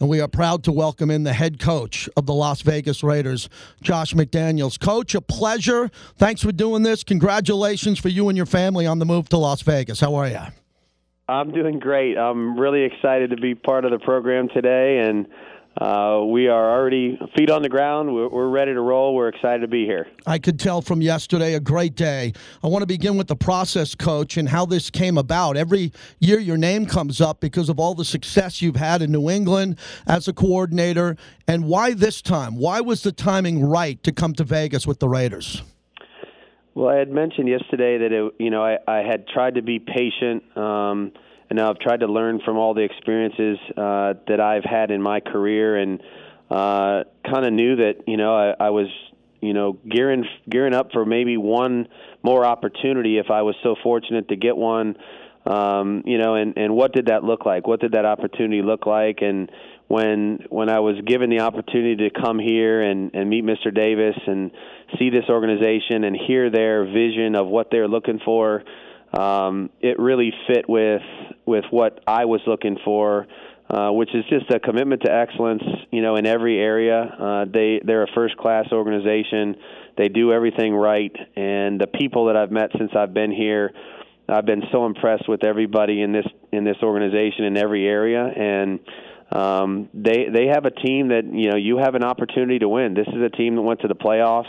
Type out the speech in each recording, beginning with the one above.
and we are proud to welcome in the head coach of the Las Vegas Raiders, Josh McDaniels. Coach, a pleasure. Thanks for doing this. Congratulations for you and your family on the move to Las Vegas. How are you? I'm doing great. I'm really excited to be part of the program today, and uh, we are already feet on the ground. We're, we're, ready to roll. We're excited to be here. I could tell from yesterday a great day. I want to begin with the process, coach, and how this came about. Every year your name comes up because of all the success you've had in New England as a coordinator. And why this time? Why was the timing right to come to Vegas with the Raiders? Well, I had mentioned yesterday that it, you know I, I had tried to be patient. Um, and now I've tried to learn from all the experiences uh, that I've had in my career, and uh, kind of knew that you know I, I was you know gearing gearing up for maybe one more opportunity if I was so fortunate to get one. Um, you know, and and what did that look like? What did that opportunity look like? And when when I was given the opportunity to come here and and meet Mr. Davis and see this organization and hear their vision of what they're looking for um, it really fit with with what I was looking for, uh, which is just a commitment to excellence. You know, in every area, uh, they they're a first class organization. They do everything right, and the people that I've met since I've been here, I've been so impressed with everybody in this in this organization in every area, and um, they they have a team that you know you have an opportunity to win. This is a team that went to the playoffs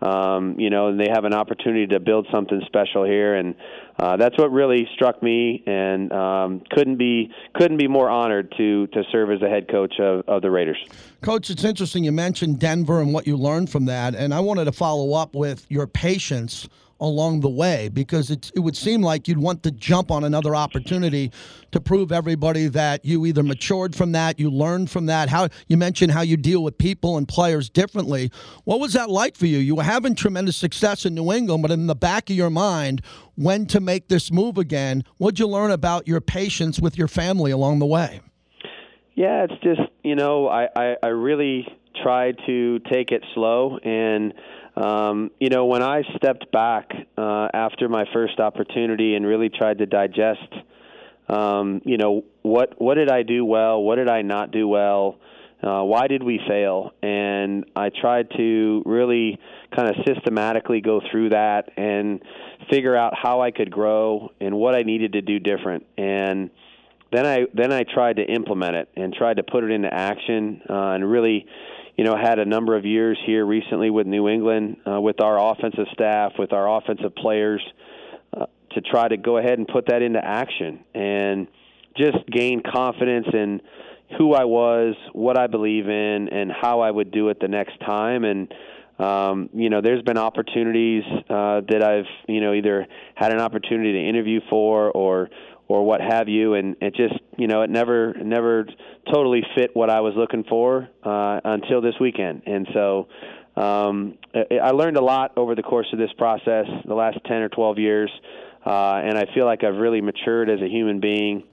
um, you know, and they have an opportunity to build something special here, and uh, that's what really struck me, and um, couldn't be couldn't be more honored to to serve as the head coach of, of the Raiders. Coach, it's interesting you mentioned Denver and what you learned from that, and I wanted to follow up with your patience along the way because it, it would seem like you'd want to jump on another opportunity to prove everybody that you either matured from that, you learned from that. How you mentioned how you deal with people and players differently. What was that like for you? You were having tremendous success in New England, but in the back of your mind, when to make this move again, what'd you learn about your patience with your family along the way? Yeah, it's just you know I I, I really tried to take it slow and um, you know, when I stepped back uh, after my first opportunity and really tried to digest, um, you know, what what did I do well? What did I not do well? Uh, why did we fail? And I tried to really kind of systematically go through that and figure out how I could grow and what I needed to do different. And then I then I tried to implement it and tried to put it into action uh, and really you know, had a number of years here recently with New England, uh, with our offensive staff, with our offensive players, uh, to try to go ahead and put that into action and just gain confidence in who I was, what I believe in, and how I would do it the next time. And um, you know, there's been opportunities uh, that I've you know either had an opportunity to interview for or or what have you, and it just you know it never never totally fit what I was looking for uh, until this weekend, and so um, I learned a lot over the course of this process, the last ten or twelve years, uh, and I feel like I've really matured as a human being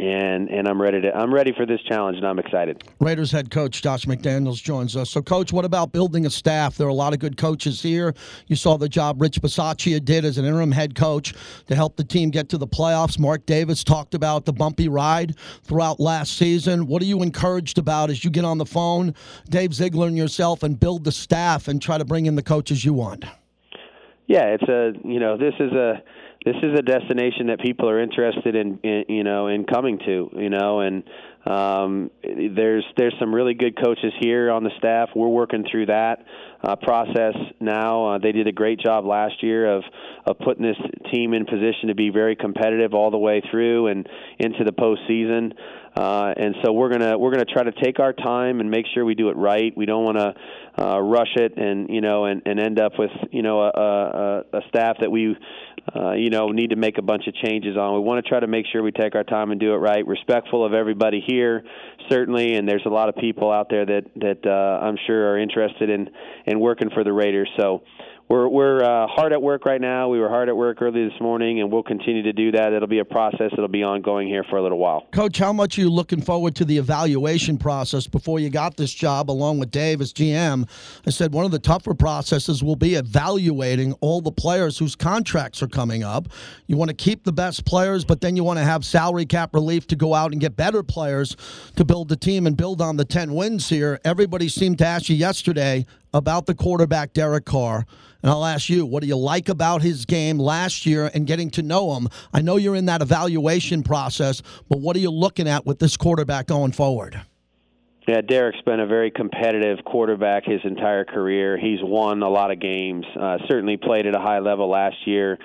and and I'm ready to I'm ready for this challenge and I'm excited. Raiders head coach Josh McDaniels joins us. So, coach, what about building a staff? There are a lot of good coaches here. You saw the job Rich Bisaccia did as an interim head coach to help the team get to the playoffs. Mark Davis talked about the bumpy ride throughout last season. What are you encouraged about as you get on the phone, Dave Ziegler and yourself, and build the staff and try to bring in the coaches you want? Yeah, it's a you know this is a this is a destination that people are interested in, in you know in coming to you know and um, there's there's some really good coaches here on the staff. We're working through that uh, process now. Uh, they did a great job last year of of putting this team in position to be very competitive all the way through and into the postseason. Uh, and so we're gonna we're gonna try to take our time and make sure we do it right. We don't want to uh, rush it and you know and, and end up with you know a, a, a staff that we uh, you know need to make a bunch of changes on. We want to try to make sure we take our time and do it right, respectful of everybody here, certainly. And there's a lot of people out there that that uh, I'm sure are interested in in working for the Raiders. So we're we're uh, hard at work right now. We were hard at work early this morning, and we'll continue to do that. It'll be a process. It'll be ongoing here for a little while. Coach, how much are you looking forward to the evaluation process before you got this job, along with Dave as GM? I said one of the tougher processes will be evaluating all the players whose contracts are coming up. You want to keep the best players, but then you want to have salary cap relief to go out and get better players to build the team and build on the 10 wins here. Everybody seemed to ask you yesterday about the quarterback, Derek Carr. And I'll ask you, what do you like about his game last year and getting to know him? I know you're in that evaluation process, but what are you looking at with this quarterback going forward? Yeah, Derek's been a very competitive quarterback his entire career. He's won a lot of games. Uh, certainly played at a high level last year.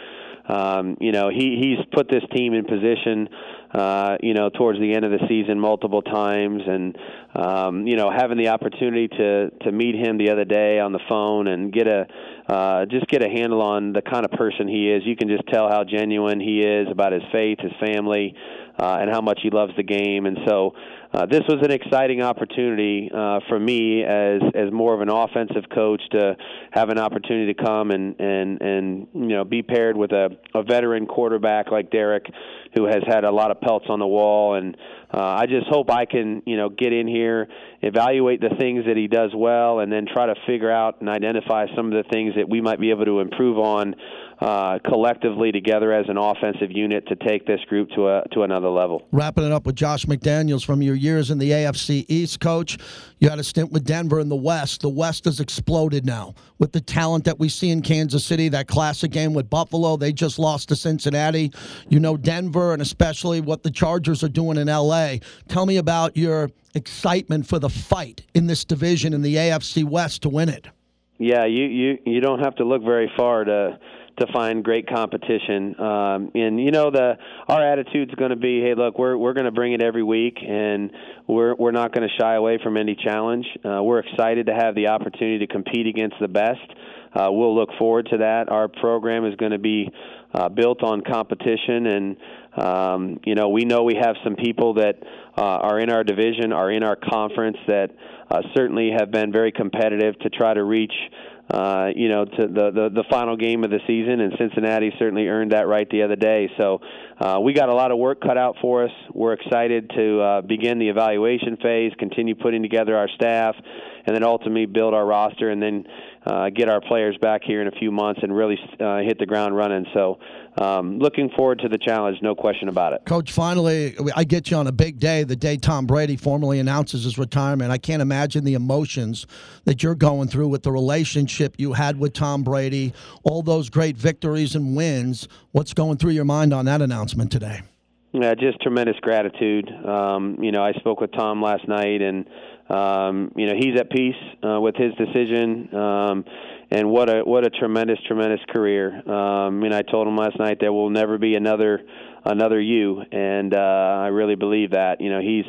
Um, you know, he he's put this team in position uh, you know, towards the end of the season multiple times, and um, you know, having the opportunity to to meet him the other day on the phone and get a uh, just get a handle on the kind of person he is. You can just tell how genuine he is about his faith, his family, uh, and how much he loves the game. And so, uh, this was an exciting opportunity uh, for me as as more of an offensive coach to have an opportunity to come and and and you know be paired with a, a veteran quarterback like Derek, who has had a lot of pelts on the wall. And uh, I just hope I can you know get in here, evaluate the things that he does well, and then try to figure out and identify some of the things that we might be able to improve on uh, collectively together as an offensive unit to take this group to a to another level. Wrapping it up with Josh McDaniels from your years in the AFC East, coach. You had a stint with Denver in the West. The West has exploded now with the talent that we see in Kansas City. That classic game with Buffalo, they just lost to Cincinnati. You know Denver, and especially what the Chargers are doing in LA. Tell me about your excitement for the fight in this division in the AFC West to win it. Yeah, you you you don't have to look very far to to find great competition. Um, and you know the our attitude is going to be, hey, look, we're we're going to bring it every week, and we're we're not going to shy away from any challenge. Uh, we're excited to have the opportunity to compete against the best. Uh, we'll look forward to that. Our program is going to be uh, built on competition, and um, you know we know we have some people that uh, are in our division, are in our conference that uh, certainly have been very competitive to try to reach uh, you know, to the, the the final game of the season, and Cincinnati certainly earned that right the other day. So uh, we got a lot of work cut out for us. We're excited to uh, begin the evaluation phase, continue putting together our staff, and then ultimately build our roster, and then uh, get our players back here in a few months and really uh, hit the ground running. So, um, looking forward to the challenge, no question about it. Coach, finally, I get you on a big day, the day Tom Brady formally announces his retirement. I can't imagine the emotions that you're going through with the relationship you had with Tom Brady, all those great victories and wins. What's going through your mind on that announcement today? Yeah, just tremendous gratitude. Um, you know, I spoke with Tom last night, and um, you know he's at peace uh, with his decision. Um, and what a what a tremendous tremendous career. Um, and I told him last night there will never be another another you, and uh, I really believe that. You know, he's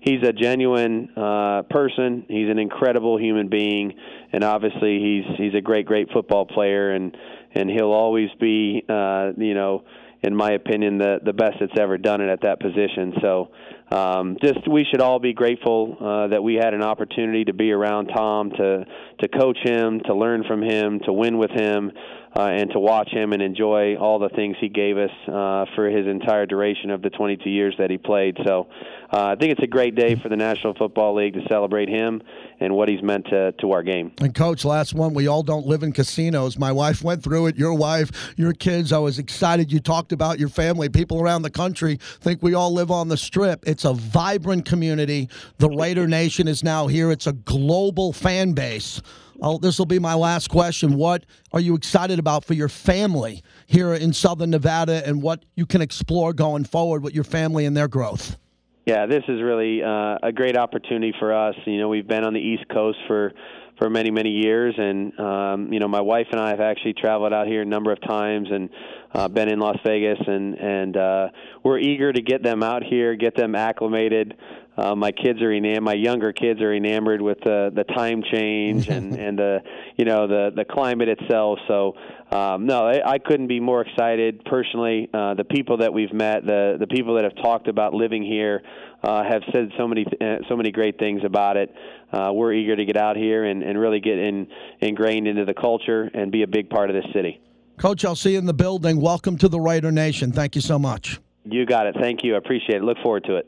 he's a genuine uh, person. He's an incredible human being, and obviously he's he's a great great football player, and and he'll always be uh, you know in my opinion, the the best that's ever done it at that position. So, um, just we should all be grateful uh, that we had an opportunity to be around Tom, to to coach him, to learn from him, to win with him, uh, and to watch him and enjoy all the things he gave us uh, for his entire duration of the 22 years that he played. So uh, I think it's a great day for the National Football League to celebrate him and what he's meant to, to our game. And, Coach, last one, we all don't live in casinos. My wife went through it, your wife, your kids. I was excited you talked about your family. People around the country think we all live on the strip. It's a vibrant community. The Raider Nation is now here, it's a global fan base. Oh, this will be my last question. What are you excited about for your family here in Southern Nevada and what you can explore going forward with your family and their growth? Yeah, this is really uh, a great opportunity for us. You know, we've been on the East Coast for for many many years, and um, you know, my wife and I have actually traveled out here a number of times and uh, been in Las Vegas, and and uh, we're eager to get them out here, get them acclimated uh, my kids are enam- my younger kids are enamored with the the time change and and the you know the the climate itself. So um, no, I, I couldn't be more excited personally. Uh, the people that we've met, the the people that have talked about living here, uh, have said so many uh, so many great things about it. Uh, we're eager to get out here and, and really get in, ingrained into the culture and be a big part of this city. Coach, I'll see you in the building. Welcome to the Raider Nation. Thank you so much. You got it. Thank you. I appreciate it. Look forward to it.